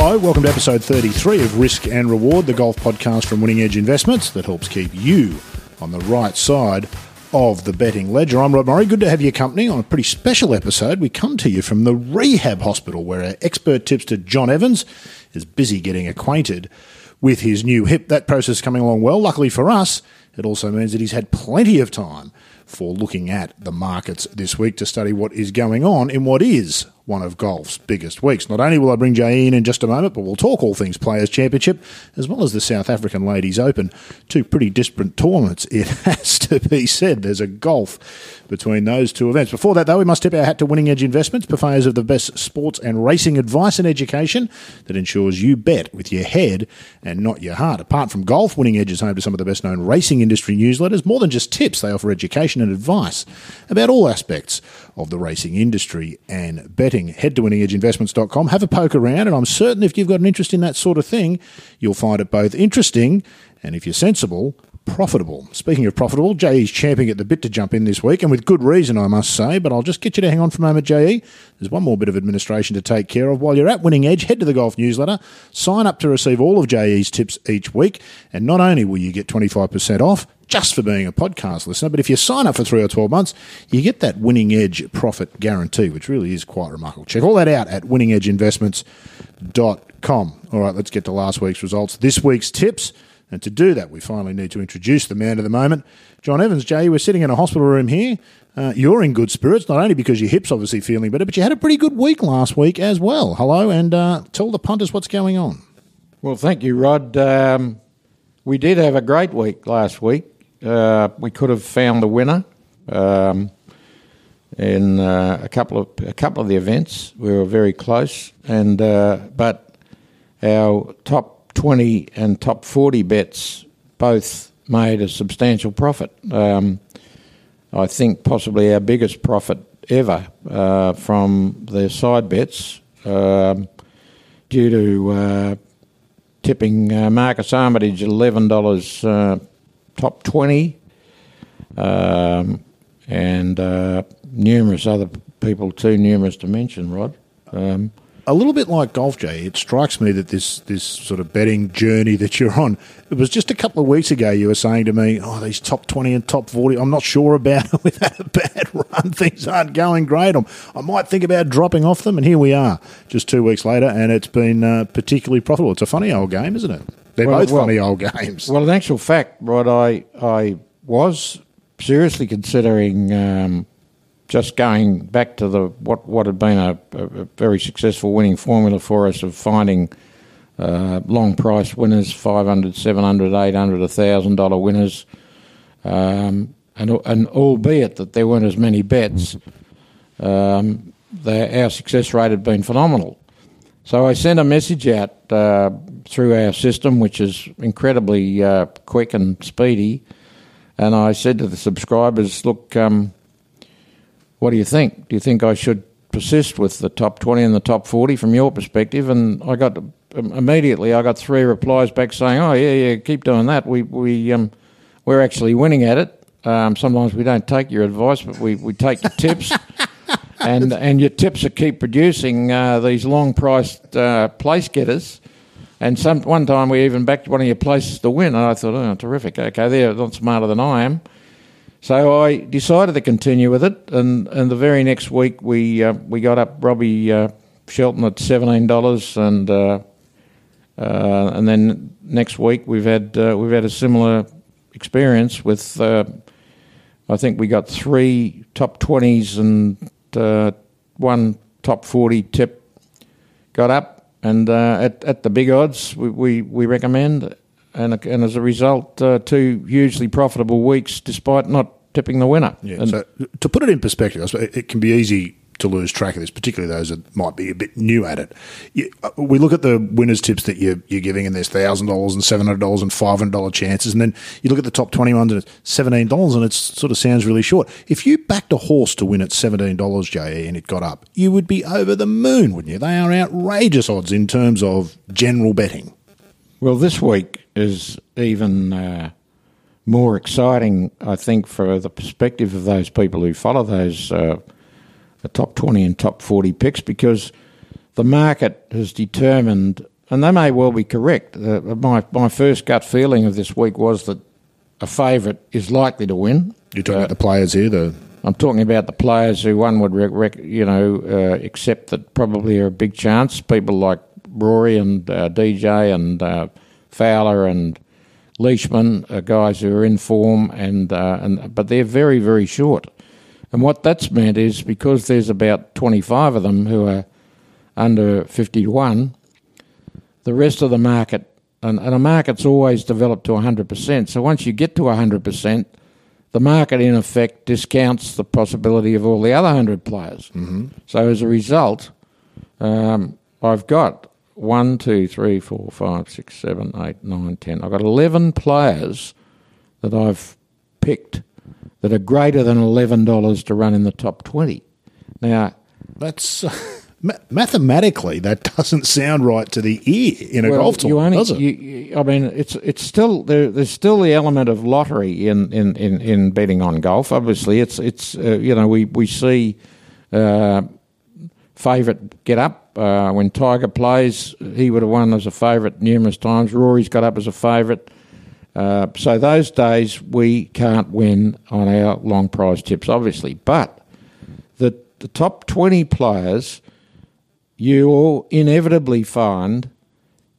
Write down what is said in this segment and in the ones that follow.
Hello, welcome to episode 33 of Risk and Reward, the golf podcast from Winning Edge Investments that helps keep you on the right side of the betting ledger. I'm Rod Morri. Good to have your company on a pretty special episode. We come to you from the Rehab Hospital, where our expert tipster John Evans is busy getting acquainted with his new hip. That process is coming along well. Luckily for us, it also means that he's had plenty of time for looking at the markets this week to study what is going on in what is one of golf's biggest weeks. Not only will I bring Jay in in just a moment, but we'll talk all things Players Championship as well as the South African Ladies Open. Two pretty disparate tournaments, it has to be said. There's a golf between those two events. Before that, though, we must tip our hat to Winning Edge Investments, purveyors of the best sports and racing advice and education that ensures you bet with your head and not your heart. Apart from golf, Winning Edge is home to some of the best known racing industry newsletters. More than just tips, they offer education and advice about all aspects of the racing industry and betting. Head to winningedgeinvestments.com, have a poke around, and I'm certain if you've got an interest in that sort of thing, you'll find it both interesting and, if you're sensible, profitable. Speaking of profitable, JE's champing at the bit to jump in this week, and with good reason, I must say, but I'll just get you to hang on for a moment, JE. There's one more bit of administration to take care of. While you're at Winning Edge, head to the Golf Newsletter, sign up to receive all of JE's tips each week, and not only will you get 25% off, just for being a podcast listener. But if you sign up for three or 12 months, you get that winning edge profit guarantee, which really is quite remarkable. Check all that out at winningedgeinvestments.com. All right, let's get to last week's results. This week's tips. And to do that, we finally need to introduce the man of the moment, John Evans. Jay, we're sitting in a hospital room here. Uh, you're in good spirits, not only because your hip's obviously feeling better, but you had a pretty good week last week as well. Hello, and uh, tell the punters what's going on. Well, thank you, Rod. Um, we did have a great week last week. Uh, we could have found the winner um, in uh, a couple of a couple of the events. We were very close, and uh, but our top twenty and top forty bets both made a substantial profit. Um, I think possibly our biggest profit ever uh, from the side bets um, due to uh, tipping Marcus Armitage eleven dollars top 20, um, and uh, numerous other people too numerous to mention, Rod. Um, a little bit like golf, Jay. It strikes me that this this sort of betting journey that you're on. It was just a couple of weeks ago you were saying to me, "Oh, these top twenty and top 40 I'm not sure about. It. We've had a bad run. Things aren't going great. I'm, i might think about dropping off them." And here we are, just two weeks later, and it's been uh, particularly profitable. It's a funny old game, isn't it? They're well, both well, funny old games. Well, in actual fact, Rod, I I was seriously considering um, just going back to the what what had been a, a, very successful winning formula for us of finding uh, long price winners, 500 700 800 1000 dollar winners, um, and and albeit that there weren't as many bets, um, the, our success rate had been phenomenal. So I sent a message out uh, through our system, which is incredibly uh, quick and speedy, and I said to the subscribers, "Look, um, what do you think? Do you think I should persist with the top twenty and the top forty from your perspective?" And I got um, immediately I got three replies back saying, "Oh yeah, yeah, keep doing that. We we um, we're actually winning at it. Um, sometimes we don't take your advice, but we, we take your tips." and and your tips are keep producing uh, these long priced uh, place getters. And some one time we even backed one of your places to win, and I thought, oh, terrific. Okay, they're not smarter than I am. So I decided to continue with it, and, and the very next week we uh, we got up Robby uh, Shelton at seventeen dollars, and uh, uh, and then next week we've had we've had a similar experience with. I think we got three top twenties and uh, one top 40 tip got up, and uh, at, at the big odds, we, we, we recommend. And, and as a result, uh, two hugely profitable weeks despite not tipping the winner. Yeah, and so to put it in perspective, it can be easy to lose track of this, particularly those that might be a bit new at it. You, uh, we look at the winners' tips that you're, you're giving, and there's thousand dollars and seven hundred dollars and five hundred dollar chances, and then you look at the top twenty ones, and it's seventeen dollars, and it sort of sounds really short. If you backed a horse to win at seventeen dollars, JE, and it got up, you would be over the moon, wouldn't you? They are outrageous odds in terms of general betting. Well, this week is even. Uh more exciting, I think, for the perspective of those people who follow those uh, the top 20 and top 40 picks because the market has determined, and they may well be correct. Uh, my my first gut feeling of this week was that a favourite is likely to win. You're talking uh, about the players here, the I'm talking about the players who one would, rec- rec- you know, uh, accept that probably are a big chance. People like Rory and uh, DJ and uh, Fowler and Leishman, are guys who are in form, and uh, and but they're very very short. And what that's meant is because there's about 25 of them who are under 51, the rest of the market, and, and a market's always developed to 100%. So once you get to 100%, the market in effect discounts the possibility of all the other 100 players. Mm-hmm. So as a result, um, I've got one, two, three, four, five, six, seven, eight, nine, ten. I've got 11 players that I've picked that are greater than $11 to run in the top 20. Now, that's. mathematically, that doesn't sound right to the ear in a well, golf tournament, does it? You, I mean, it's it's still there, there's still the element of lottery in, in, in, in betting on golf. Obviously, it's it's uh, you know we we see uh, favourite get up uh, when Tiger plays. He would have won as a favourite numerous times. Rory's got up as a favourite. Uh, so those days we can't win on our long prize tips, obviously, but the the top twenty players you'll inevitably find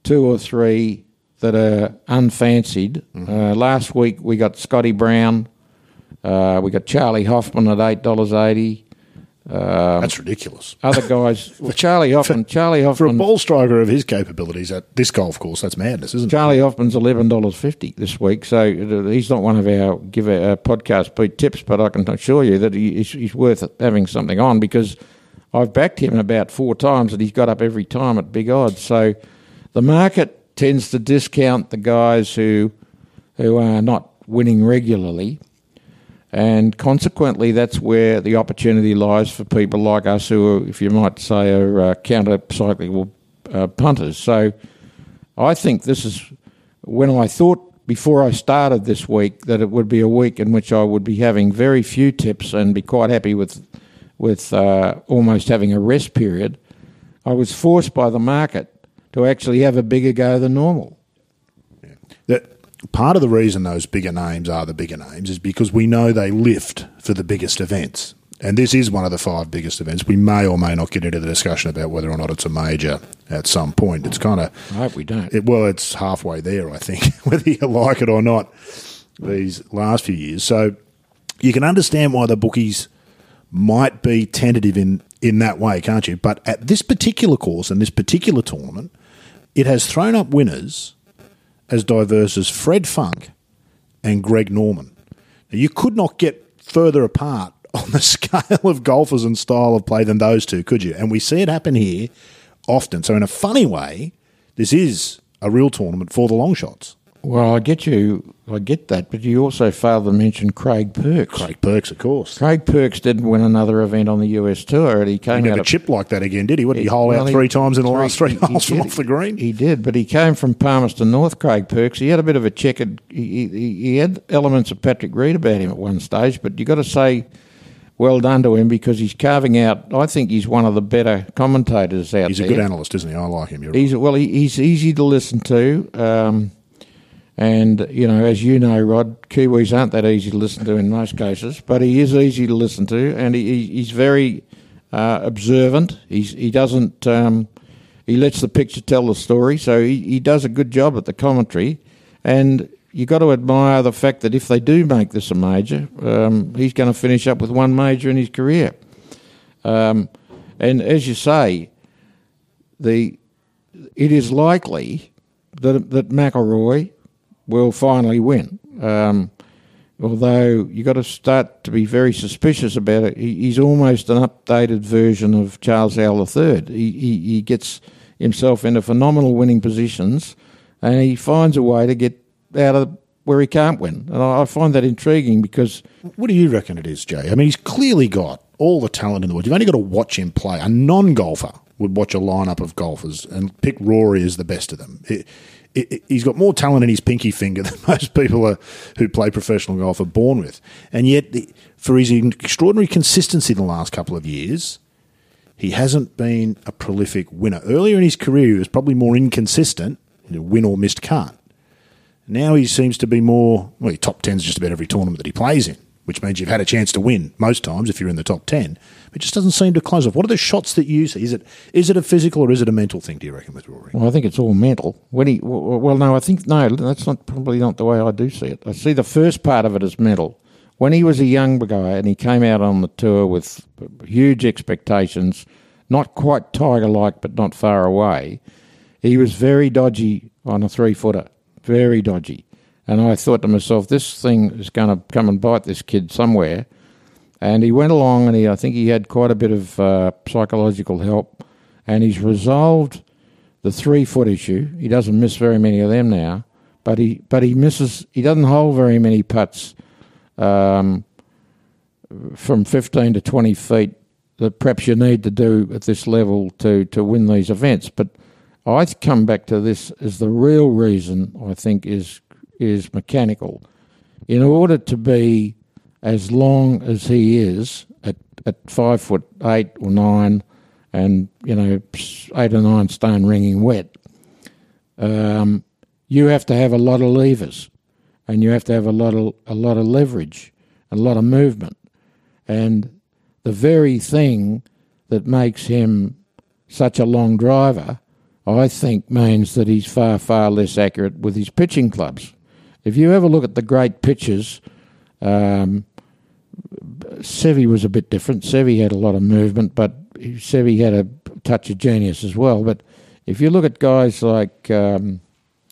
two or three that are unfancied. Mm-hmm. Uh, last week we got Scotty Brown, uh, we got Charley Hoffman at eight dollars eighty. Um, That's ridiculous. Other guys, well, Charley Hoffman. for, Charley Hoffman for a ball striker of his capabilities at this golf course. That's madness, isn't Charley it? Charley Hoffman's eleven dollars fifty this week, so uh, he's not one of our give a podcast beat tips, but I can assure you that he, he's, he's worth having something on because I've backed him about four times and he's got up every time at big odds. So the market tends to discount the guys who who are not winning regularly. And consequently, that's where the opportunity lies for people like us who, are, if you might say, are uh, counter-cyclical uh, punters. So I think this is when I thought before I started this week that it would be a week in which I would be having very few tips and be quite happy with with uh, almost having a rest period, I was forced by the market to actually have a bigger go than normal. Part of the reason those bigger names are the bigger names is because we know they lift for the biggest events. And this is one of the five biggest events. We may or may not get into the discussion about whether or not it's a major at some point. It's kind of. I hope we don't. It, well, it's halfway there, I think, whether you like it or not, these last few years. So you can understand why the bookies might be tentative in, in that way, can't you? But at this particular course and this particular tournament, it has thrown up winners as diverse as Fred Funk and Greg Norman. Now, you could not get further apart on the scale of golfers and style of play than those two, could you? And we see it happen here often. So, in a funny way, this is a real tournament for the long shots. Well, I get you. I get that, but you also failed to mention Craig Perks. Craig Perks, of course. Craig Perks didn't win another event on the US tour, and he came he out never chipped like that again, did he? What did he, he hole well, out three he, times in the last three holes from off the green? He did, but he came from Palmerston North. Craig Perks. He had a bit of a checkered. He, he, he had elements of Patrick Reed about him at one stage, but you got to say. Well done to him because he's carving out. I think he's one of the better commentators out he's there. He's a good analyst, isn't he? I like him. You're he's right. well. He, he's easy to listen to. Um, and, you know, as you know, Rod, Kiwis aren't that easy to listen to in most cases, but he is easy to listen to, and he, he's very uh, observant. He's, he doesn't, um, he lets the picture tell the story, so he, he does a good job at the commentary. And you've got to admire the fact that if they do make this a major, um, he's going to finish up with one major in his career. Um, and as you say, the it is likely that that McIlroy will finally win. Um, although you've got to start to be very suspicious about it. He, he's almost an updated version of Charles Howell III. He, he, he gets himself into phenomenal winning positions and he finds a way to get out of where he can't win. And I, I find that intriguing because. What do you reckon it is, Jay? I mean, he's clearly got all the talent in the world. You've only got to watch him play. A non golfer would watch a lineup of golfers and pick Rory as the best of them. It, he's got more talent in his pinky finger than most people are, who play professional golf are born with. And yet, for his extraordinary consistency in the last couple of years, he hasn't been a prolific winner. Earlier in his career, he was probably more inconsistent, win or missed cut. Now he seems to be more, well, he top 10s just about every tournament that he plays in, which means you've had a chance to win most times if you're in the top 10. But it just doesn't seem to close off. What are the shots that you see? Is it, is it a physical or is it a mental thing, do you reckon, with Rory? Well, I think it's all mental. When he, well, no, I think, no, that's not probably not the way I do see it. I see the first part of it as mental. When he was a young guy and he came out on the tour with huge expectations, not quite tiger like, but not far away, he was very dodgy on a three footer very dodgy. And I thought to myself, this thing is going to come and bite this kid somewhere. And he went along, and he, I think he had quite a bit of uh, psychological help, and he's resolved the three foot issue. He doesn't miss very many of them now, but he but he misses. He doesn't hold very many putts um, from fifteen to twenty feet that perhaps you need to do at this level to to win these events. But I come back to this as the real reason I think is is mechanical. In order to be as long as he is at, at five foot eight or nine, and you know eight or nine stone ringing wet, um, you have to have a lot of levers, and you have to have a lot of a lot of leverage, and a lot of movement, and the very thing that makes him such a long driver I think means that he's far, far less accurate with his pitching clubs. If you ever look at the great pitchers, um, Seve was a bit different. Seve had a lot of movement, but Seve had a touch of genius as well. But if you look at guys like um,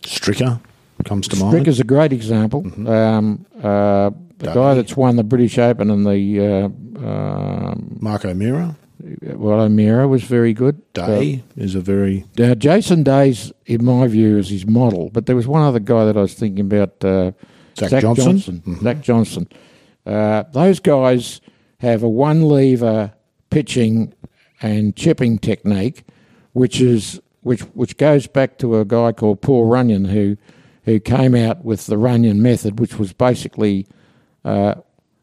Stricker, comes to Stricker's mind. Stricker's a great example. Mm-hmm. Um, uh, the guy that's won the British Open and the uh, um, Mark O'Meara. Well, O'Meara was very good. Day uh, is a very. now Jason Day's, in my view, is his model. But there was one other guy that I was thinking about. Uh, Zach, Zach Johnson. Johnson. Mm-hmm. Zach Johnson. Uh, those guys have a one lever pitching and chipping technique, which is which which goes back to a guy called Paul Runyon who who came out with the Runyon method, which was basically uh,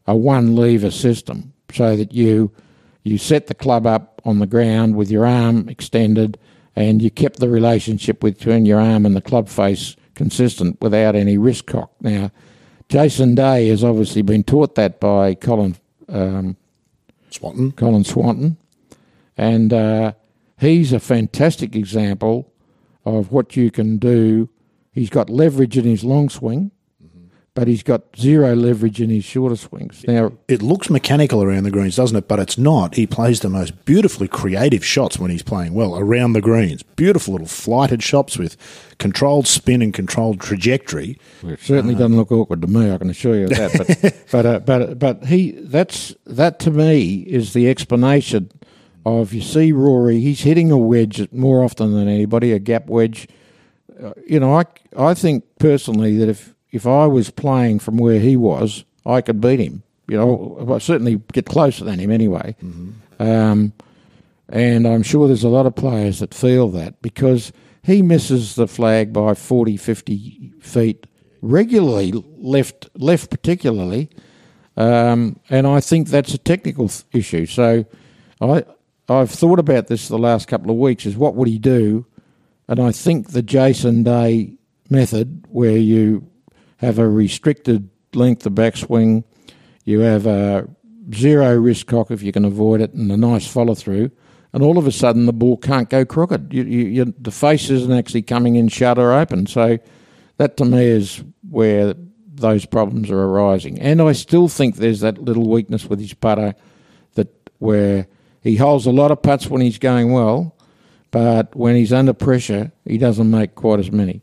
a one lever system, so that you you set the club up on the ground with your arm extended, and you kept the relationship between your arm and the club face consistent without any wrist cock. Now, Jason Day has obviously been taught that by Colin um, Swatton. Colin Swatton, and uh, he's a fantastic example of what you can do. He's got leverage in his long swing but he's got zero leverage in his shorter swings. Now it looks mechanical around the greens, doesn't it? But it's not. He plays the most beautifully creative shots when he's playing well around the greens. Beautiful little flighted shots with controlled spin and controlled trajectory. It certainly uh, doesn't look awkward to me. I can assure you of that. But but uh, but but he that's that to me is the explanation of you see Rory. He's hitting a wedge more often than anybody, a gap wedge. Uh, you know, I I think personally that if if I was playing from where he was, I could beat him. You know, I certainly get closer than him anyway. Mm-hmm. Um, and I'm sure there's a lot of players that feel that because he misses the flag by 40, 50 feet regularly, left, left particularly. Um, and I think that's a technical th- issue. So I, I've thought about this the last couple of weeks is what would he do? And I think the Jason Day method, where you have a restricted length of backswing. You have a zero wrist cock if you can avoid it, and a nice follow through. And all of a sudden, the ball can't go crooked. You, you, you, the face isn't actually coming in shut or open. So that to me is where those problems are arising. And I still think there's that little weakness with his putter that where he holds a lot of putts when he's going well, but when he's under pressure, he doesn't make quite as many.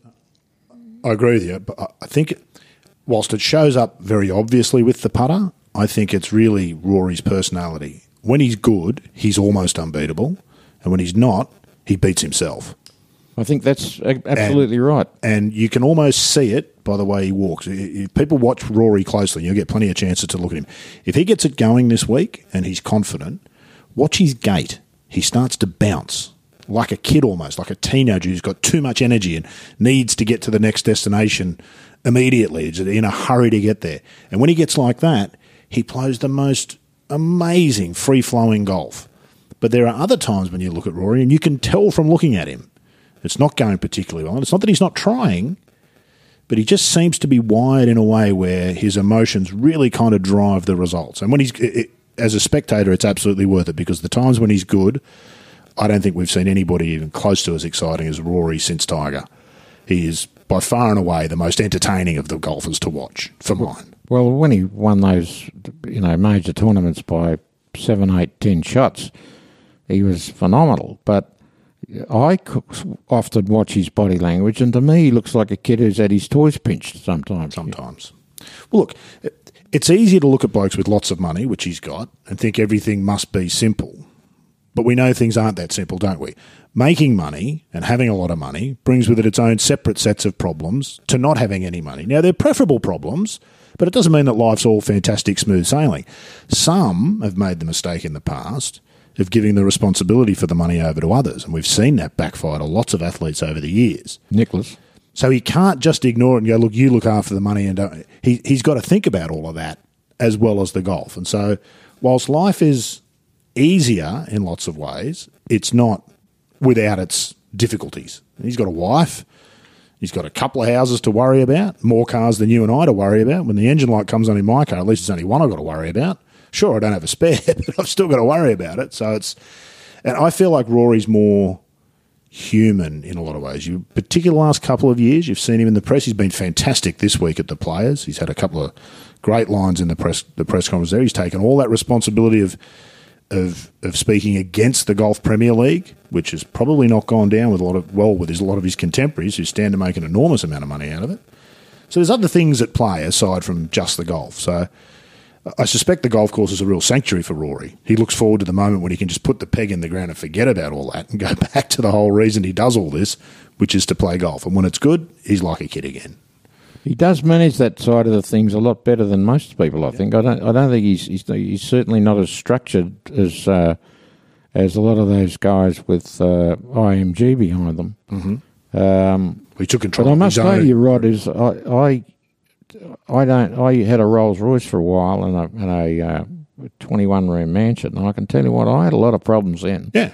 I agree with you, but I think whilst it shows up very obviously with the putter, I think it's really Rory's personality. When he's good, he's almost unbeatable, and when he's not, he beats himself. I think that's absolutely and, right. And you can almost see it by the way he walks. If people watch Rory closely, you'll get plenty of chances to look at him. If he gets it going this week and he's confident, watch his gait. He starts to bounce like a kid almost, like a teenager who's got too much energy and needs to get to the next destination immediately, in a hurry to get there. And when he gets like that, he plays the most amazing free flowing golf. But there are other times when you look at Rory and you can tell from looking at him, it's not going particularly well. And it's not that he's not trying, but he just seems to be wired in a way where his emotions really kind of drive the results. And when he's, it, as a spectator, it's absolutely worth it because the times when he's good, I don't think we've seen anybody even close to as exciting as Rory since Tiger. He is by far and away the most entertaining of the golfers to watch for mine. Well, when he won those, you know, major tournaments by seven, eight, ten shots, he was phenomenal. But I often watch his body language, and to me, he looks like a kid who's had his toys pinched sometimes. Sometimes. Well, look, it's easier to look at blokes with lots of money, which he's got, and think everything must be simple. But we know things aren't that simple, don't we? Making money and having a lot of money brings with it its own separate sets of problems to not having any money. Now, they're preferable problems, but it doesn't mean that life's all fantastic, smooth sailing. Some have made the mistake in the past of giving the responsibility for the money over to others, and we've seen that backfire to lots of athletes over the years. Nicholas. So he can't just ignore it and go, look, you look after the money, and don't. he he's got to think about all of that as well as the golf. And so, whilst life is easier in lots of ways, it's not without its difficulties. He's got a wife. He's got a couple of houses to worry about, more cars than you and I to worry about. When the engine light comes on in my car, at least it's only one I've got to worry about. Sure, I don't have a spare, but I've still got to worry about it. So it's, and I feel like Rory's more human in a lot of ways. You, particularly the last couple of years, you've seen him in the press. He's been fantastic this week at the Players. He's had a couple of great lines in the press the press conference there. He's taken all that responsibility of of of speaking against the Golf Premier League, which has probably not gone down with a lot of well with his, a lot of his contemporaries who stand to make an enormous amount of money out of it. So there's other things at play aside from just the golf. So I suspect the golf course is a real sanctuary for Rory. He looks forward to the moment when he can just put the peg in the ground and forget about all that and go back to the whole reason he does all this, which is to play golf. And when it's good, he's like a kid again. He does manage that side of the things a lot better than most people. I think. I don't. I don't think he's he's, he's certainly not as structured as uh, as a lot of those guys with uh, IMG behind them. Mm-hmm. Um, he took control. But I must say, you, Rod, is I, I I don't. I had a Rolls Royce for a while and a, and a uh, 21 room mansion, and I can tell you what, I had a lot of problems then. Yeah.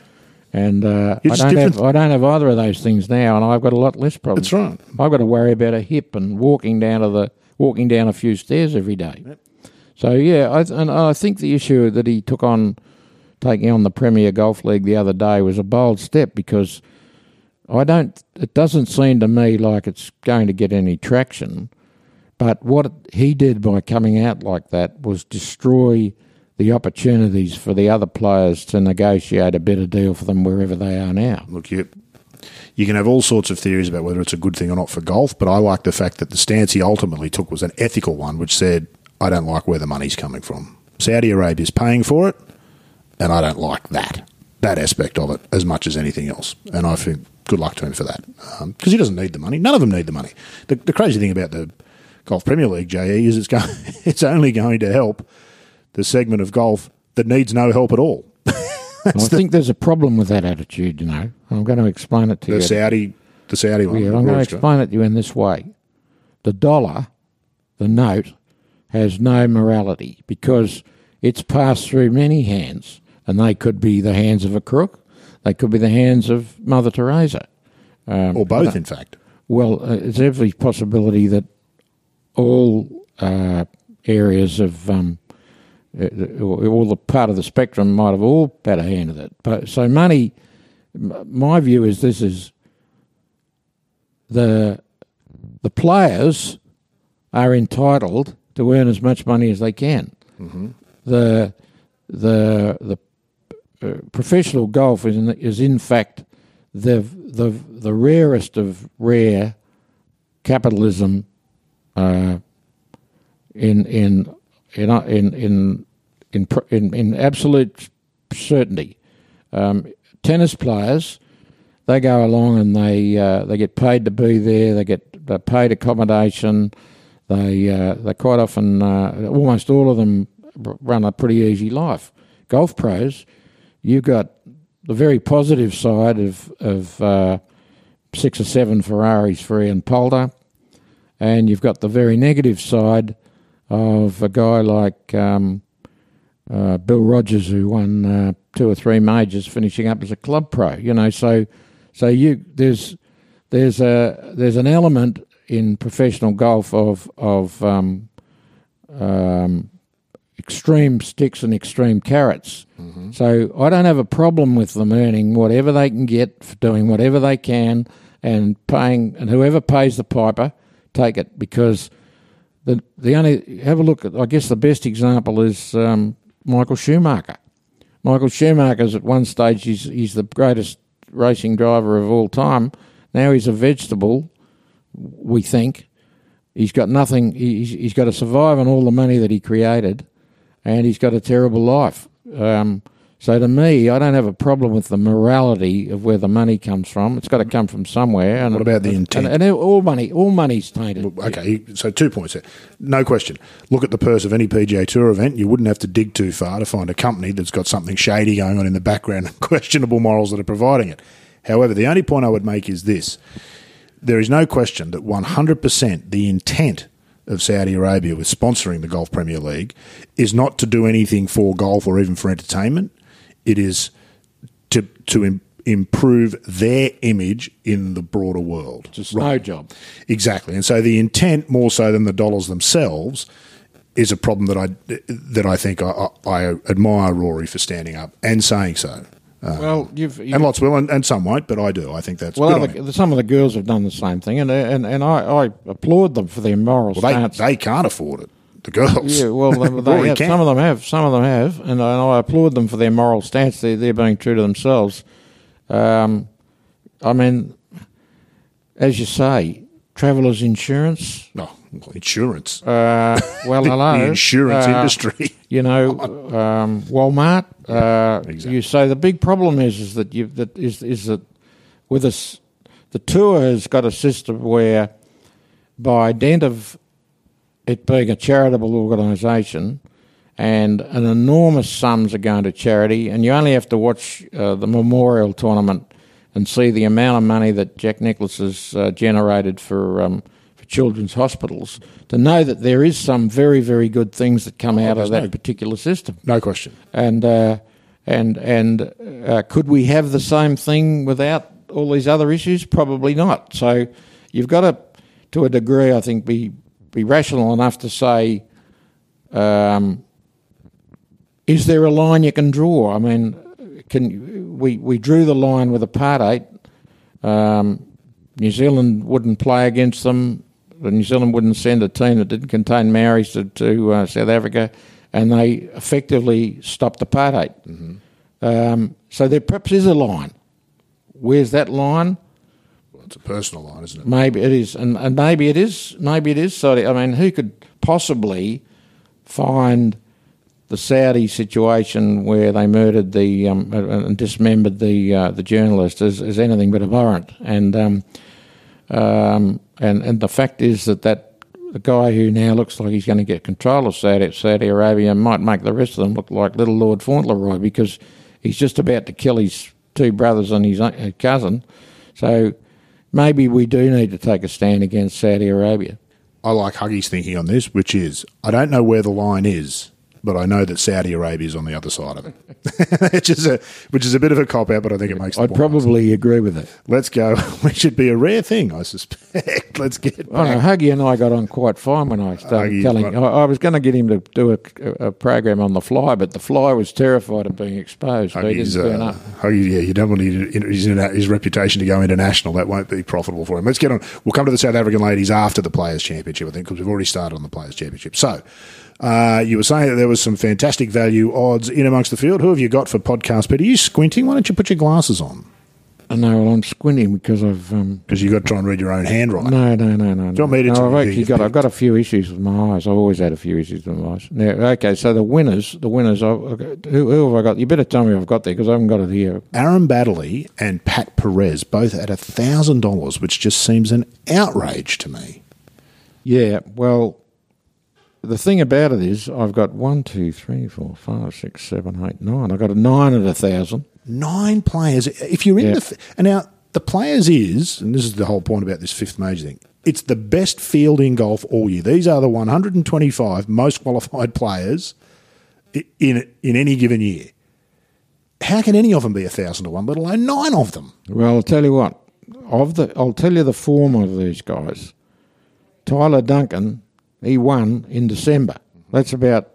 And uh, I don't have I don't have either of those things now, and I've got a lot less problems. That's right. I've got to worry about a hip and walking down to the walking down a few stairs every day. Yep. So yeah, I, and I think the issue that he took on taking on the Premier Golf League the other day was a bold step because I don't. It doesn't seem to me like it's going to get any traction. But what he did by coming out like that was destroy the opportunities for the other players to negotiate a better deal for them wherever they are now. Look, you, you can have all sorts of theories about whether it's a good thing or not for golf, but I like the fact that the stance he ultimately took was an ethical one, which said, I don't like where the money's coming from. Saudi Arabia's paying for it, and I don't like that, that aspect of it as much as anything else. And I think good luck to him for that because um, he doesn't need the money. None of them need the money. The, the crazy thing about the Golf Premier League, JE, is it's, going, it's only going to help the segment of golf that needs no help at all. I the, think there's a problem with that attitude, you know. I'm going to explain it to the you. Saudi, the Saudi one. Yeah, I'm going to explain it to you in this way. The dollar, the note, has no morality because it's passed through many hands, and they could be the hands of a crook, they could be the hands of Mother Teresa. Um, or both, in fact. Well, uh, there's every possibility that all uh, areas of um, all the part of the spectrum might have all had a hand in it. But so money, my view is this is the the players are entitled to earn as much money as they can. Mm-hmm. The the the uh, professional golf is in, is in fact the the the rarest of rare capitalism uh, in in in in in in in, in absolute certainty. Um, tennis players, they go along and they uh, they get paid to be there. They get paid accommodation. They uh, they quite often, uh, almost all of them, run a pretty easy life. Golf pros, you've got the very positive side of of uh, six or seven Ferraris for Ian Poulter and you've got the very negative side of a guy like um, uh, Bill Rogers, who won uh, two or three majors, finishing up as a club pro. You know, so so you there's there's a there's an element in professional golf of of um, um, extreme sticks and extreme carrots. Mm-hmm. So I don't have a problem with them earning whatever they can get for doing whatever they can and paying and whoever pays the piper take it because the the only have a look at I guess the best example is um, Michael Schumacher. Michael Schumacher's at one stage he's he's the greatest racing driver of all time. Now he's a vegetable, we think. He's got nothing. He's, he's got to survive on all the money that he created, and he's got a terrible life. Um, so to me, I don't have a problem with the morality of where the money comes from. It's got to come from somewhere. And what about the intent? And, and all money, all money's tainted. Okay, so two points there. No question. Look at the purse of any PGA Tour event. You wouldn't have to dig too far to find a company that's got something shady going on in the background and questionable morals that are providing it. However, the only point I would make is this: there is no question that 100% the intent of Saudi Arabia with sponsoring the Golf Premier League is not to do anything for golf or even for entertainment it is to to Im- improve their image in the broader world. Just right. no job. Exactly, and so the intent more so than the dollars themselves is a problem that I that I think I, I admire Rory for standing up and saying so. Um, well, you've, you've, and lots will, and, and, some won't, but I do. I think that's well. Other, some of the girls have done the same thing, and and, and I, I applaud them for their moral well, stance. They, they can't afford it the girls. Yeah, well, they, have, some of them have, some of them have, and I, and I applaud them for their moral stance. They're, they're being true to themselves. Um, I mean, as you say, travellers insurance. No, insurance. Uh, well, the, hello, the insurance uh, industry. You know, um, Walmart. Uh, exactly. You say the big problem is is that you that is is that with us, the tour has got a system where, by dint of it being a charitable organisation, and an enormous sums are going to charity, and you only have to watch uh, the memorial tournament and see the amount of money that Jack Nicklaus has uh, generated for um, for children's hospitals to know that there is some very very good things that come oh, out of that no, particular system. No question. And uh, and and uh, could we have the same thing without all these other issues? Probably not. So you've got to, to a degree, I think, be be rational enough to say, um, is there a line you can draw? I mean, can we we drew the line with apartheid. Um, New Zealand wouldn't play against them. New Zealand wouldn't send a team that didn't contain Maoris to, to uh, South Africa, and they effectively stopped apartheid. Mm-hmm. Um, so there perhaps is a line. Where's that line? It's a personal line, isn't it? Maybe it is, and, and maybe it is. Maybe it is Saudi. I mean, who could possibly find the Saudi situation where they murdered the um, and dismembered the uh, the journalist as, as anything but abhorrent? And um, um, and and the fact is that that the guy who now looks like he's going to get control of Saudi, Saudi Arabia might make the rest of them look like little Lord Fauntleroy because he's just about to kill his two brothers and his uh, cousin. So maybe we do need to take a stand against Saudi Arabia. I like Huggy's thinking on this, which is I don't know where the line is, but I know that Saudi Arabia is on the other side of it, which is a which is a bit of a cop out, but I think it makes. I'd probably agree with it. Let's go. Which should be a rare thing, I suspect. Let's get. Back. I know Huggy and I got on quite fine when I started telling. I, I, was going to get him to do a, a, program on the fly, but the fly was terrified of being exposed. Huggy's, so uh, Huggy, yeah, you don't want his, his reputation to go international. That won't be profitable for him. Let's get on. We'll come to the South African ladies after the Players Championship, I think, because we've already started on the Players Championship. So. Uh, you were saying that there was some fantastic value odds in amongst the field. Who have you got for podcast, Peter? Are you squinting? Why don't you put your glasses on? Uh, no, well, I'm squinting because I've because um, you've got to try and read your own handwriting. No, no, no, no. Do you want me to? No, I've actually got. I've got a few issues with my eyes. I've always had a few issues with my eyes. Now, okay, so the winners, the winners. I've, who, who, have I got? You better tell me I've got there because I haven't got it here. Aaron Baddeley and Pat Perez both at a thousand dollars, which just seems an outrage to me. Yeah, well, the thing about it is, I've got one, two, three, four, five, six, seven, eight, nine. I've got a nine at a thousand. Nine players. If you're in the and now the players is, and this is the whole point about this fifth major thing. It's the best field in golf all year. These are the 125 most qualified players in in any given year. How can any of them be a thousand to one, let alone nine of them? Well, I'll tell you what. Of the, I'll tell you the form of these guys. Tyler Duncan, he won in December. That's about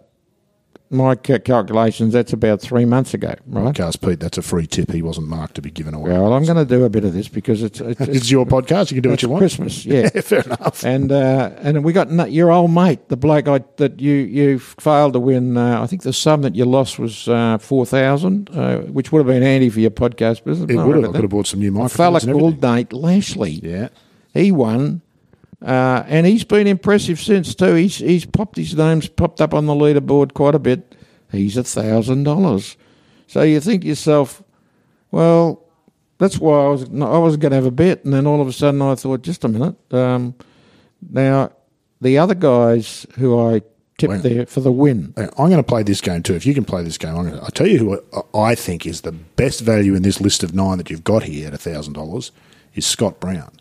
my calculations. That's about three months ago, right? Cast Pete, that's a free tip. He wasn't marked to be given away. Well, I'm going to do a bit of this because it's it's, It's your podcast. You can do what you want. Christmas, yeah. Fair enough. And uh, and we got n- your old mate, the bloke I, that you you failed to win. Uh, I think the sum that you lost was uh, four thousand, uh, which would have been handy for your podcast business. It would have. I could have bought some new A fella microphones called. Nate Lashley. Yeah. He won, uh, and he's been impressive since too. He's he's popped his name's popped up on the leaderboard quite a bit. He's a thousand dollars. So you think to yourself, well, that's why I was I was going to have a bet, and then all of a sudden I thought, just a minute. Um, now the other guys who I tipped there for the win. I'm going to play this game too. If you can play this game, I'm going to, I'll tell you who I- I think is the best value in this list of nine that you've got here at thousand dollars is Scott Brown,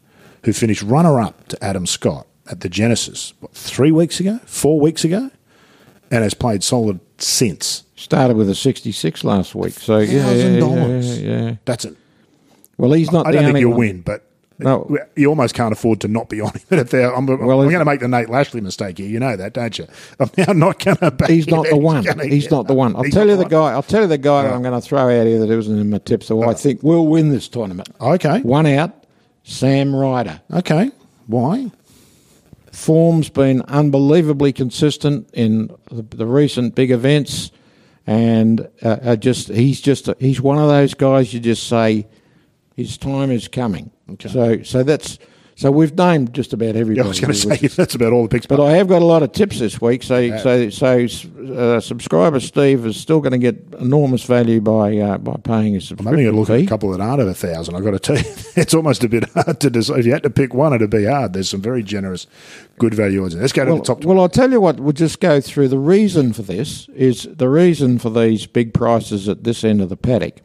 who finished runner up to Adam Scott at the Genesis what, three weeks ago, four weeks ago, and has played solid since. Started with a sixty-six last week, so yeah, yeah, yeah, yeah. That's it. Well, he's not. I the don't think you'll one. win, but No. you almost can't afford to not be on him. A I'm, Well, I'm going to make the Nate Lashley mistake here. You know that, don't you? I'm now not going to. He's not the one. He's not the one. I'll tell you the guy. I'll tell you the guy that I'm going to throw out here that isn't in my tips. Who I think we'll win this tournament. Okay. One out, Sam Ryder. Okay. Why? Form's been unbelievably consistent in the, the recent big events, and uh, just he's just he's one of those guys you just say his time is coming. Okay. So so that's so we've named just about everybody. Yeah, I was going to say that's about all the picks. But I have got a lot of tips this week, so so so uh, subscriber Steve is still going to get enormous value by uh, by paying his I'm having a subscription look at a couple that aren't at a thousand. I've got to tell you, it's almost a bit hard to decide. If you had to pick one, it'd be hard. There's some very generous, good value odds. Let's go to Well, the top. well, I'll tell you what. We'll just go through the reason for this. Is the reason for these big prices at this end of the paddock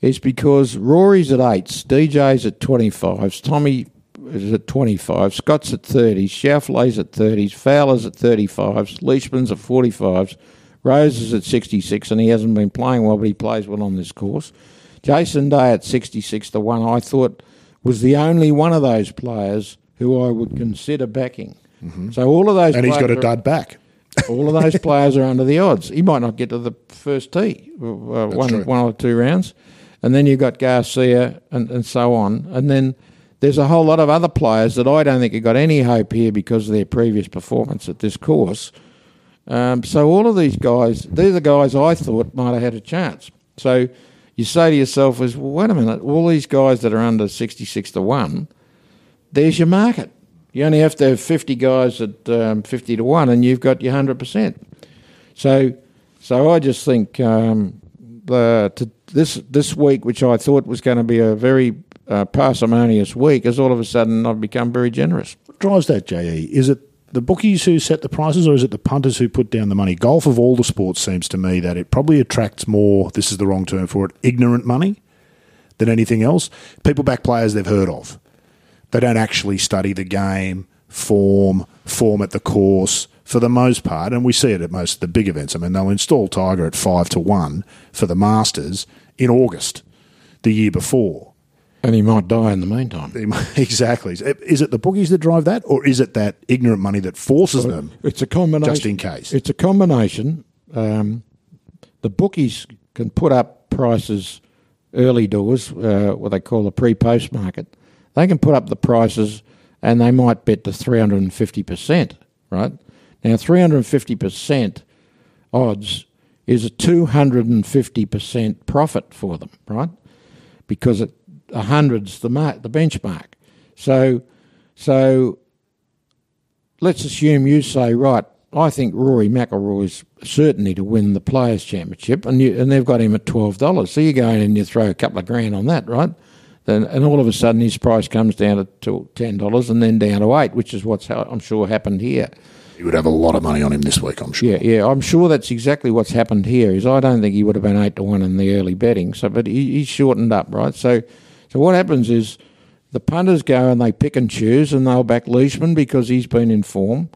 is because Rory's at eights, DJ's at twenty fives, Tommy is at twenty five, Scott's at 30, Schauffele's at thirties, Fowler's at thirty fives, Leishman's at forty fives, Rose is at sixty six, and he hasn't been playing well, but he plays well on this course. Jason Day at sixty six, the one I thought was the only one of those players who I would consider backing. So all of those, Mm-hmm. and he's got a dud back. all of those players are under the odds. He might not get to the first tee, uh, one, true. one or two rounds. And then you've got Garcia and, and so on. And then there's a whole lot of other players that I don't think have got any hope here because of their previous performance at this course. Um, so all of these guys, they're the guys I thought might have had a chance. So you say to yourself, "Is well, wait a minute, all these guys that are under 66 to 1, there's your market. You only have to have 50 guys at um, 50 to 1 and you've got your 100%. So so I just think um, the, to this this week, which I thought was going to be a very uh, parsimonious week, has all of a sudden I've become very generous. What drives that, JE? Is it the bookies who set the prices, or is it the punters who put down the money? Golf of all the sports seems to me that it probably attracts more. This is the wrong term for it. Ignorant money than anything else. People back players they've heard of. They don't actually study the game, form, form at the course for the most part, and we see it at most of the big events. I mean, they'll install Tiger at five to one for the Masters in August the year before. And he might die in the meantime. Exactly. Is it the bookies that drive that, or is it that ignorant money that forces them? It's a combination. Just in case. It's a combination. Um, the bookies can put up prices early doors, uh, what they call the pre-post market. They can put up the prices, and they might bet to three hundred and fifty percent. Right now, three hundred and fifty percent odds is a two hundred and fifty percent profit for them. Right, because it a hundred's the mark, the benchmark. So, so let's assume you say, right, I think Rory McIlroy's certainly to win the Players' Championship, and you, and they've got him at twelve dollars. So you go in and you throw a couple of grand on that, right? Then and all of a sudden his price comes down to ten dollars, and then down to eight, which is what's how, I'm sure happened here. You would have a lot of money on him this week, I'm sure. Yeah, yeah, I'm sure that's exactly what's happened here. Is I don't think he would have been eight to one in the early betting. So, but he, he's shortened up, right? So, so what happens is the punters go and they pick and choose, and they'll back Leishman because he's been in form.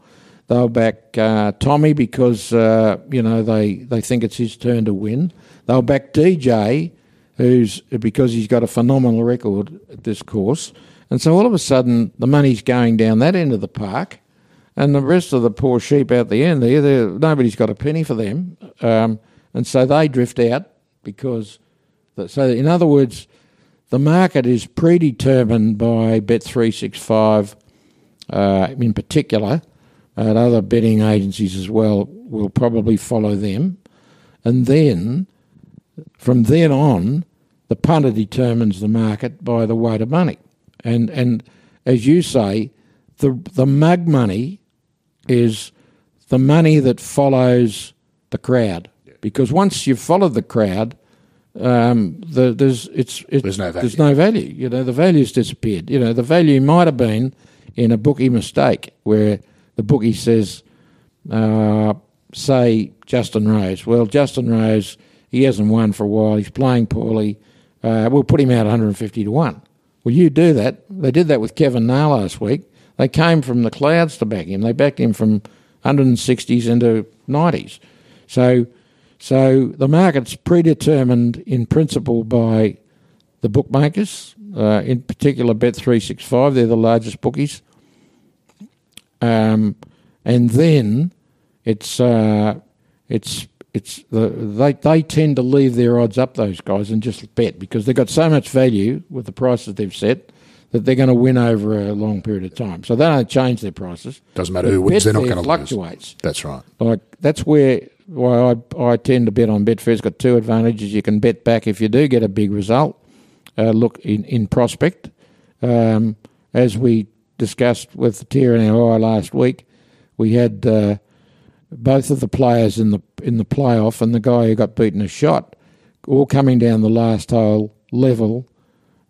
They'll back uh, Tommy because uh, you know they, they think it's his turn to win. They'll back DJ, who's because he's got a phenomenal record at this course. And so all of a sudden, the money's going down that end of the park, and the rest of the poor sheep out the end there, nobody's got a penny for them, um, and so they drift out because. The, so in other words, the market is predetermined by Bet three six five, uh, in particular, and other betting agencies as well will probably follow them, and then from then on, the punter determines the market by the weight of money. And and as you say, the the mug money is the money that follows the crowd. Because once you've followed the crowd, um, the, there's it's, it's There's no There's no value. You know, the value's disappeared. You know, the value might have been in a bookie mistake where the bookie says, uh, say Justin Rose. Well, Justin Rose, he hasn't won for a while. He's playing poorly. Uh, we'll put him out 150 to one. Well, you do that. They did that with Kevin Na last week. They came from the clouds to back him. They backed him from 160s into 90s. So, so the market's predetermined in principle by the bookmakers, uh, in particular Bet365. They're the largest bookies. Um, and then it's uh, it's it's the they they tend to leave their odds up those guys and just bet because they've got so much value with the prices they've set that they're going to win over a long period of time. So they don't change their prices. Doesn't matter who wins, they're not going to lose. fluctuates. That's right. Like that's where why I, I tend to bet on Betfair. It's got two advantages. You can bet back if you do get a big result. Uh, look in in prospect, um, as we discussed with the tear in our eye last week, we had uh, both of the players in the in the playoff and the guy who got beaten a shot, all coming down the last hole level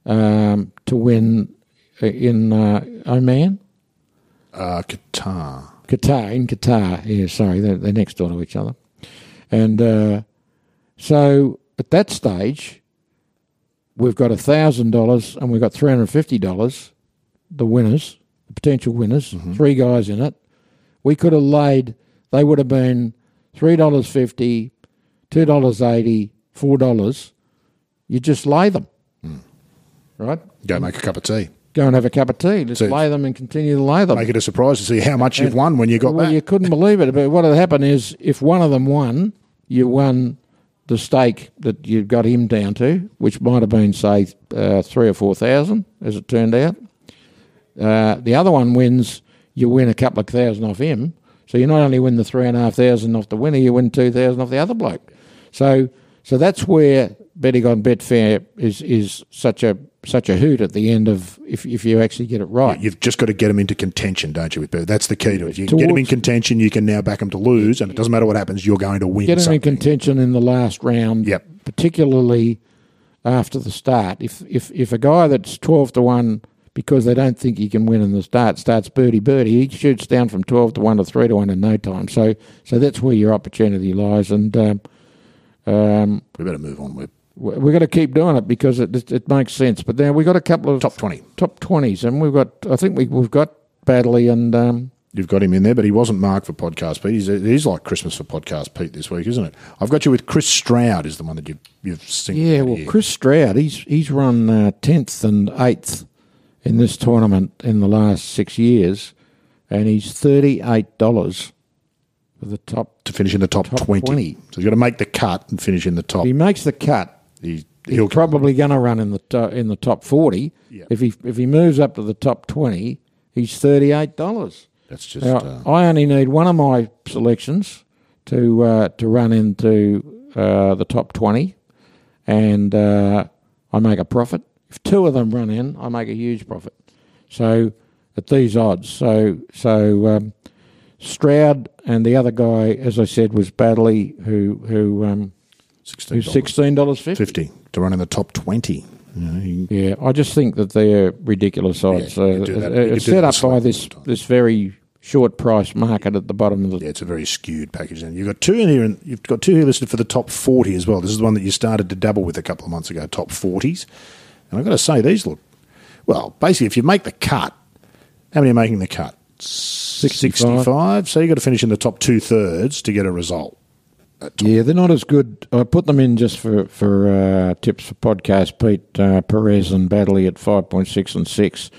um, to win in uh, Oman. Uh, Qatar. Qatar, in Qatar, yeah, sorry, they're, they're next door to each other. And uh, so at that stage, we've got $1,000 and we've got $350, the winners, the potential winners, three guys in it. We could have laid, they would have been $3.50, $2.80, $4. You just lay them, right? Go make a cup of tea. Go and have a cup of tea. Just lay them and continue to lay them. Make it a surprise to see how much you've won when you got well, back. you couldn't believe it. But what had happened is, if one of them won, you won the stake that you got him down to, which might have been say uh, three or four thousand, as it turned out. Uh, the other one wins, you win a couple of thousand off him. So you not only win the three and a half thousand off the winner, you win two thousand off the other bloke. So so that's where betting on Betfair is is such a such a hoot at the end of if if you actually get it right. You've just got to get them into contention, don't you? With? That's the key to it. You get them in contention, you can now back them to lose, and it doesn't matter what happens, you're going to win get them in contention in the last round. Yep. Particularly after the start. If if if a guy that's twelve to one because they don't think he can win in the start starts birdie birdie, he shoots down from twelve to one to three to one in no time. So so that's where your opportunity lies, and um, um, we better move on. We're we- we've got to keep doing it because it it, it makes sense. But now we've got a couple of top 20. top twenties, and we've got I think we we've got Baddeley and. Um, You've got him in there, but he wasn't marked for Podcast Pete. He's, it is like Christmas for Podcast Pete this week, isn't it? I've got you with Chris Stroud, is the one that you've, you've seen. Yeah, well, Chris Stroud, he's he's run uh, tenth and eighth in this tournament in the last six years, and he's thirty eight dollars for the top. to finish in the top, Top 20. 20. So he's got to make the cut and finish in the top. He makes the cut, He, he's he'll probably going to run in the to, in the top forty. Yeah. If he if he moves up to the top twenty, he's thirty eight dollars. That's just. Now, uh, I only need one of my selections to uh, to run into uh, the top twenty, and uh, I make a profit. If two of them run in, I make a huge profit. So at these odds, so so um, Stroud and the other guy, as I said, was Baddeley, who who um, $16. who's sixteen dollars fifty. 50 to run in the top 20. You know, he- Yeah, I just think that they're ridiculous odds. Yeah, uh, could do that. uh, it's set up by this time. this very short price market at the bottom of the yeah, it's a very skewed package. And you've got two in here, and you've got two here listed for the top 40 as well. This is the one that you started to double with a couple of months ago, top 40s. And I've got to say, these look, well, basically, if you make the cut, how many are making the cut? 65. So you've got to finish in the top two thirds to get a result. Yeah, they're not as good. I put them in just for for uh, tips for podcast. Pete uh, Perez and Baddeley at five point six and six,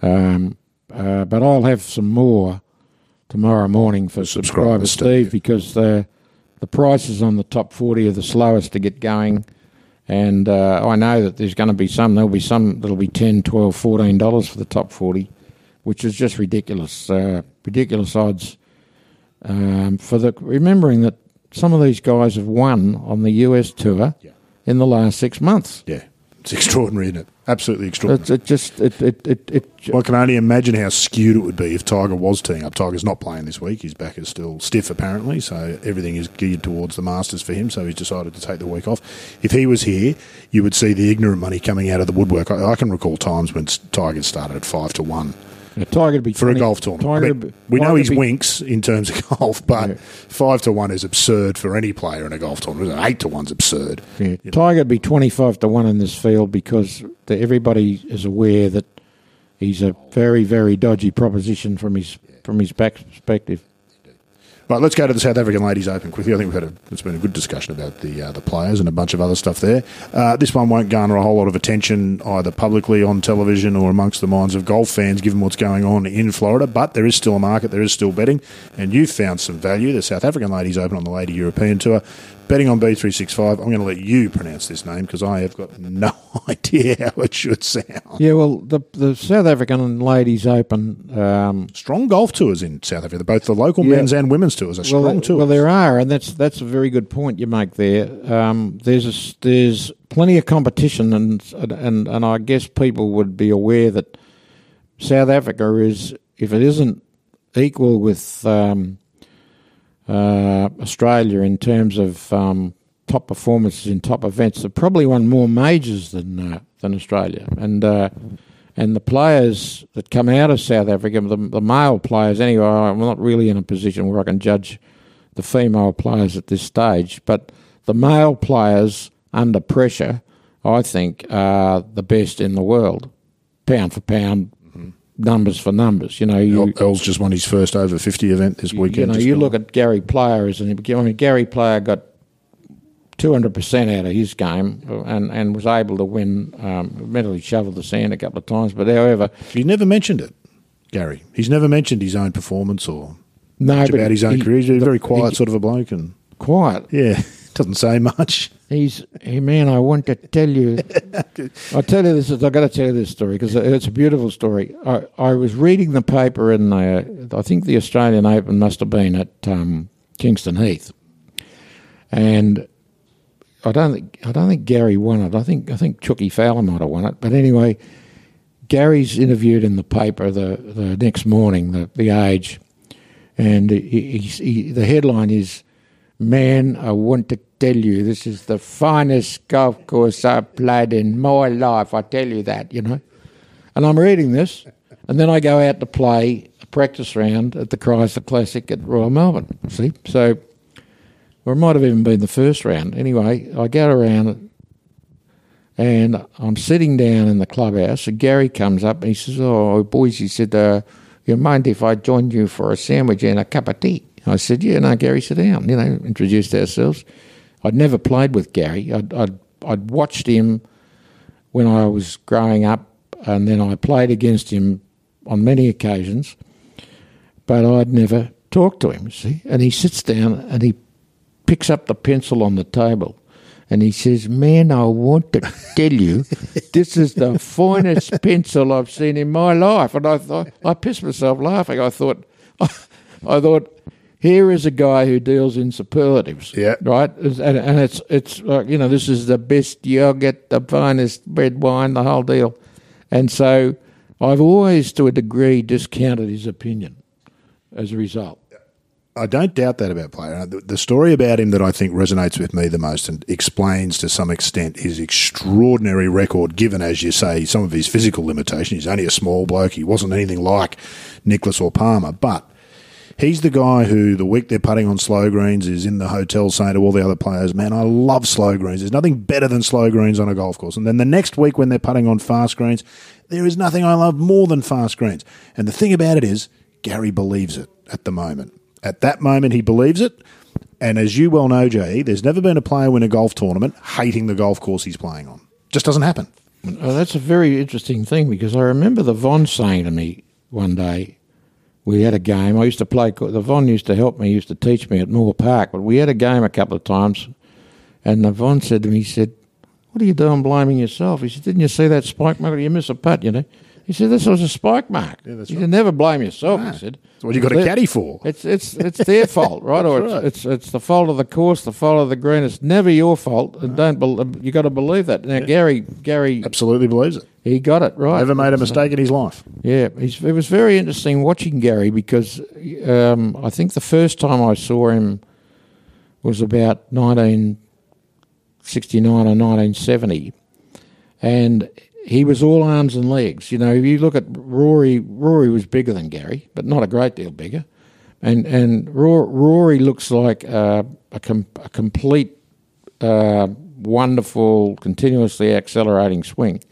um, uh, but I'll have some more tomorrow morning for subscriber Steve because the the prices on the top forty are the slowest to get going, and uh, I know that there's going to be some. There'll be some that'll be 10 12 14 dollars for the top forty, which is just ridiculous, uh, ridiculous odds. Um, for the remembering that some of these guys have won on the US tour Yeah. in the last six months. Yeah. It's extraordinary, isn't it? Absolutely extraordinary. It's, it just it it it, it Well, I can only imagine how skewed it would be if Tiger was teeing up. Tiger's not playing this week. His back is still stiff, apparently, so everything is geared towards the Masters for him, so he's decided to take the week off. If he was here, you would see the ignorant money coming out of the woodwork. I, I can recall times when Tiger started at 5 to 1 a Tiger to be for 20 a golf tournament. I Tiger mean, we know he's be- winks in terms of golf, but Yeah. 5 to 1 is absurd for any player in a golf tournament. 8 to 1's absurd. Yeah. Tiger to be twenty five to one in this field because the, everybody is aware that he's a very very dodgy proposition from his from his back perspective. Right, let's go to the South African Ladies Open quickly. I think we've had a, it's been a good discussion about the uh, the players and a bunch of other stuff there. Uh, this one won't garner a whole lot of attention either publicly on television or amongst the minds of golf fans, given what's going on in Florida. But there is still a market, there is still betting, and you've found some value. The South African Ladies Open on the Lady European Tour. Betting on B365. I'm going to let you pronounce this name because I have got no idea how it should sound. Yeah, well, the the South African Ladies Open. Um, Strong golf tours in South Africa. Both the local Yeah. men's and women's tours are well, strong tours. well, there are, and that's that's a very good point you make there. Um, there's a there's plenty of competition, and and and I guess people would be aware that South Africa is, if it isn't equal with um, uh, Australia in terms of um, top performances in top events, they've probably won more majors than uh, than Australia, and. Uh, and the players that come out of South Africa, the, the male players anyway, I'm not really in a position where I can judge the female players at this stage, but the male players under pressure, I think, are the best in the world, pound for pound, numbers for numbers. You know, you, Els just won his first over 50 event this weekend. you know, you look at Gary Player as an. I mean, Gary Player got two hundred percent out of his game and, and was able to win. Um, mentally shoveled the sand a couple of times, but however, he never mentioned it, Gary. He's never mentioned his own performance or no, much about his own he- career. He's a very he- quiet sort of a bloke, and quiet. yeah, doesn't say much. He's, hey man, I want to tell you. I'll tell you this. Is I've got to tell you this story because it's a beautiful story. I, I was reading the paper in the, I think the Australian Open must have been at um, Kingston Heath, and I don't think I don't think Gary won it. I think I think Chucky Fowler might have won it. But anyway, Gary's interviewed in the paper the, the next morning, the the Age, and he, he's he, the headline is Man, I want to tell you, this is the finest golf course I've played in my life. I tell you that, you know. And I'm reading this, and then I go out to play a practice round at the Chrysler Classic at Royal Melbourne. See? So, or it might have even been the first round. Anyway, I go around and I'm sitting down in the clubhouse, and Gary comes up and he says, Oh, boys, he said, uh, you mind if I join you for a sandwich and a cup of tea? I said, Yeah, no, Gary, sit down. You know, introduced ourselves. I'd never played with Gary. I'd, I'd, I'd watched him when I was growing up, and then I played against him on many occasions, but I'd never talked to him, see? And he sits down and he picks up the pencil on the table and he says, Man, I want to tell you, this is the finest pencil I've seen in my life. And I thought, I pissed myself laughing. I thought, I thought, here is a guy who deals in superlatives, Yeah. right? And, and it's it's like you know, this is the best yogurt, the finest red wine, the whole deal. And so, I've always, to a degree, discounted his opinion as a result. I don't doubt that about player. The, the story about him that I think resonates with me the most and explains to some extent his extraordinary record, given, as you say, some of his physical limitations. He's only a small bloke. He wasn't anything like Nicklaus or Palmer, but he's the guy who, the week they're putting on slow greens, is in the hotel saying to all the other players, Man, I love slow greens. There's nothing better than slow greens on a golf course. And then the next week when they're putting on fast greens, there is nothing I love more than fast greens. And the thing about it is, Gary believes it at the moment. At that moment, he believes it. And as you well know, Jay, there's never been a player win a golf tournament hating the golf course he's playing on. Just doesn't happen. Oh, that's a very interesting thing because I remember the Von saying to me one day, we had a game. I used to play. The Von used to help me, used to teach me at Moore Park. But we had a game a couple of times, and the Von said to me, he said, "What are you doing, blaming yourself?" He said, "Didn't you see that spike mark? You miss a putt, you know." He said, "This was a spike mark." Yeah, that's you right. can never blame yourself. No. He said, That's what you got a caddy for. It's it's it's their fault, right? Or That's right. it's, it's it's the fault of the course, the fault of the green. It's never your fault, and don't bel you got to believe that. Now, Gary Gary Absolutely believes it. He got it right. Never made a mistake in his life. Yeah, he's, it was very interesting watching Gary because um, I think the first time I saw him was about 1969 or 1970, and he was all arms and legs. You know, if you look at Rory, Rory was bigger than Gary, but not a great deal bigger, and and Rory looks like uh, a, com- a complete uh, wonderful, continuously accelerating swing.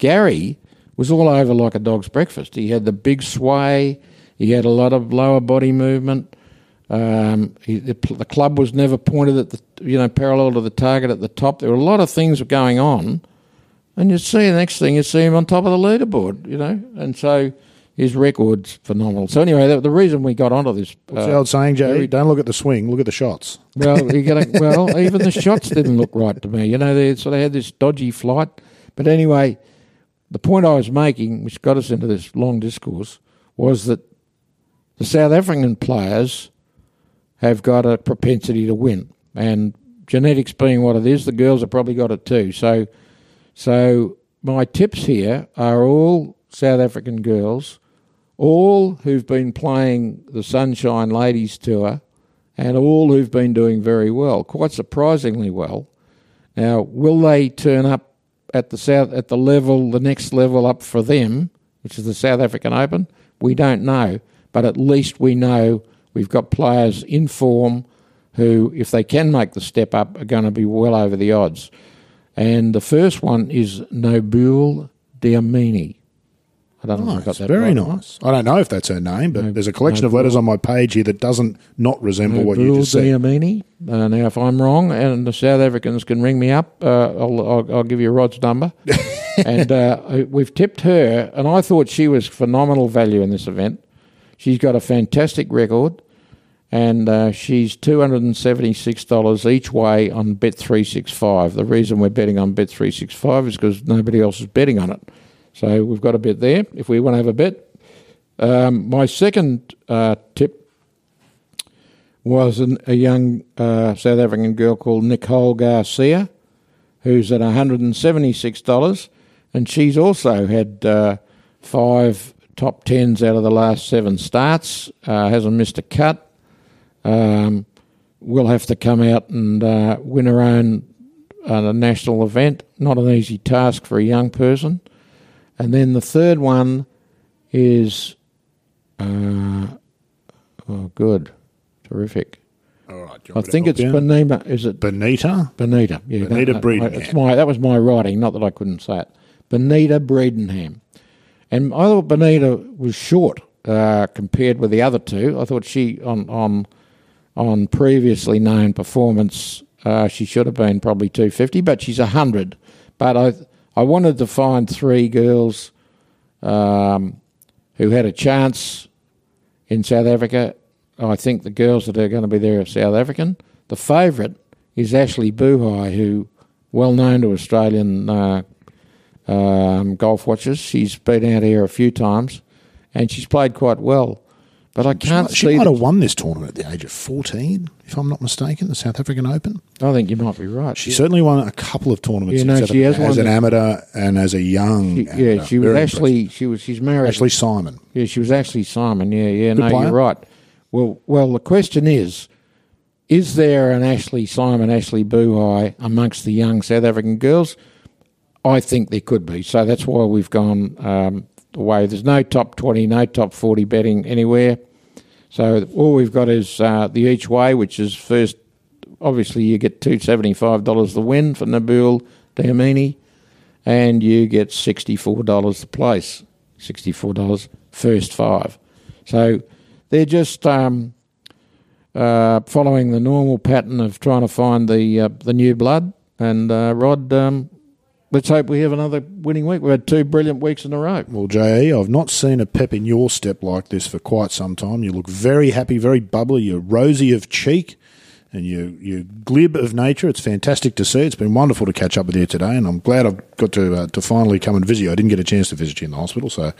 Gary was all over like a dog's breakfast. He had the big sway. He had a lot of lower body movement. Um, he, the, the club was never pointed at the you know parallel to the target at the top. There were a lot of things going on, and you see the next thing you see him on top of the leaderboard. You know, and so his record's phenomenal. So anyway, the, the reason we got onto this, What's the old saying, Jay? Don't look at the swing, look at the shots. well, you gotta, well, even the shots didn't look right to me. You know, they sort of had this dodgy flight. But anyway, the point I was making, which got us into this long discourse, was that the South African players have got a propensity to win, and genetics being what it is, the girls have probably got it too. So, so my tips here are all South African girls, all who've been playing the Sunshine Ladies Tour, and all who've been doing very well, quite surprisingly well. Now, will they turn up at the south at the level, the next level up for them, which is the South African Open? We don't know, but at least we know we've got players in form who, if they can make the step up, are going to be well over the odds. And the first one is Nobuhle Dlamini. I don't know if I got that very right. nice. I don't know if that's her name, but there's a collection of letters on my page here that doesn't not resemble what you just said. Dlamini. Uh, now, if I'm wrong, and the South Africans can ring me up, uh, I'll, I'll, I'll give you Rod's number. and uh, we've tipped her, and I thought she was phenomenal value in this event. She's got a fantastic record, and uh, she's two hundred and seventy-six dollars each way on Bet three six five. The reason we're betting on Bet three six five is because nobody else is betting on it. So we've got a bet there. If we want to have a bet, um, my second uh, tip was an, a young uh, South African girl called Nicole Garcia, who's at $176, and she's also had uh, five top tens out of the last seven starts, uh, hasn't missed a cut. Um, will have to come out and uh, win her own uh, national event. Not an easy task for a young person. And then the third one is, uh, oh, good, terrific. All right, do you I want me think it's you? Benita. Is it Benita. Benita? Yeah, Benita that- Bredenhann. It's my that was my writing. Not that I couldn't say it. Benita Bredenhann, and I thought Benita was short uh, compared with the other two. I thought she on on on previously known performance uh, she should have been probably two fifty, but she's hundred. But I I wanted to find three girls um, who had a chance in South Africa. I think the girls that are going to be there are South African. The favourite is Ashley Buhai, who well known to Australian uh, um, golf watchers. She's been out here a few times, and she's played quite well. But I can't might, she might have won this tournament at the age of 14, if I'm not mistaken, the South African Open. I think you might be right. She certainly won a couple of tournaments Yeah, in no, she has as an amateur and as a young. She- amateur. yeah, she was Very actually she was she's married. Ashley Simon. Yeah, she was actually Simon. Yeah, yeah. Good no, player. you're right. Well, well, the question is: Is there an Ashley Simon, Ashley Buhai amongst the young South African girls? I think there could be. So that's why we've gone um, the way. There's no top twenty, no top forty betting anywhere. So all we've got is uh, the each way, which is first. Obviously, you get two seventy five dollars the win for Nabil Dlamini, and you get sixty four dollars the place. Sixty four dollars first five. So they're just um, uh, following the normal pattern of trying to find the uh, the new blood. And uh, Rod, um, let's hope we have another winning week. We've had two brilliant weeks in a row. Well, JE, I've not seen a pep in your step like this for quite some time. You look very happy, very bubbly. You're rosy of cheek and you you glib of nature. It's fantastic to see. It's been wonderful to catch up with you today, and I'm glad I've got to uh, to finally come and visit you. I didn't get a chance to visit you in the hospital, so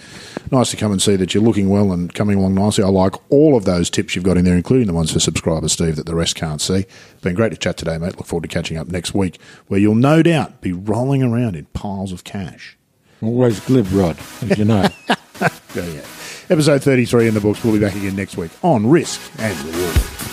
nice to come and see that you're looking well and coming along nicely. I like all of those tips you've got in there, including the ones for subscribers, Steve, that the rest can't see. Been great to chat today, mate. Look forward to catching up next week, where you'll no doubt be rolling around in piles of cash. Always glib, Rod, as you know. yeah, yeah. Episode 33 in the books. We'll be back again next week on Risk and Reward.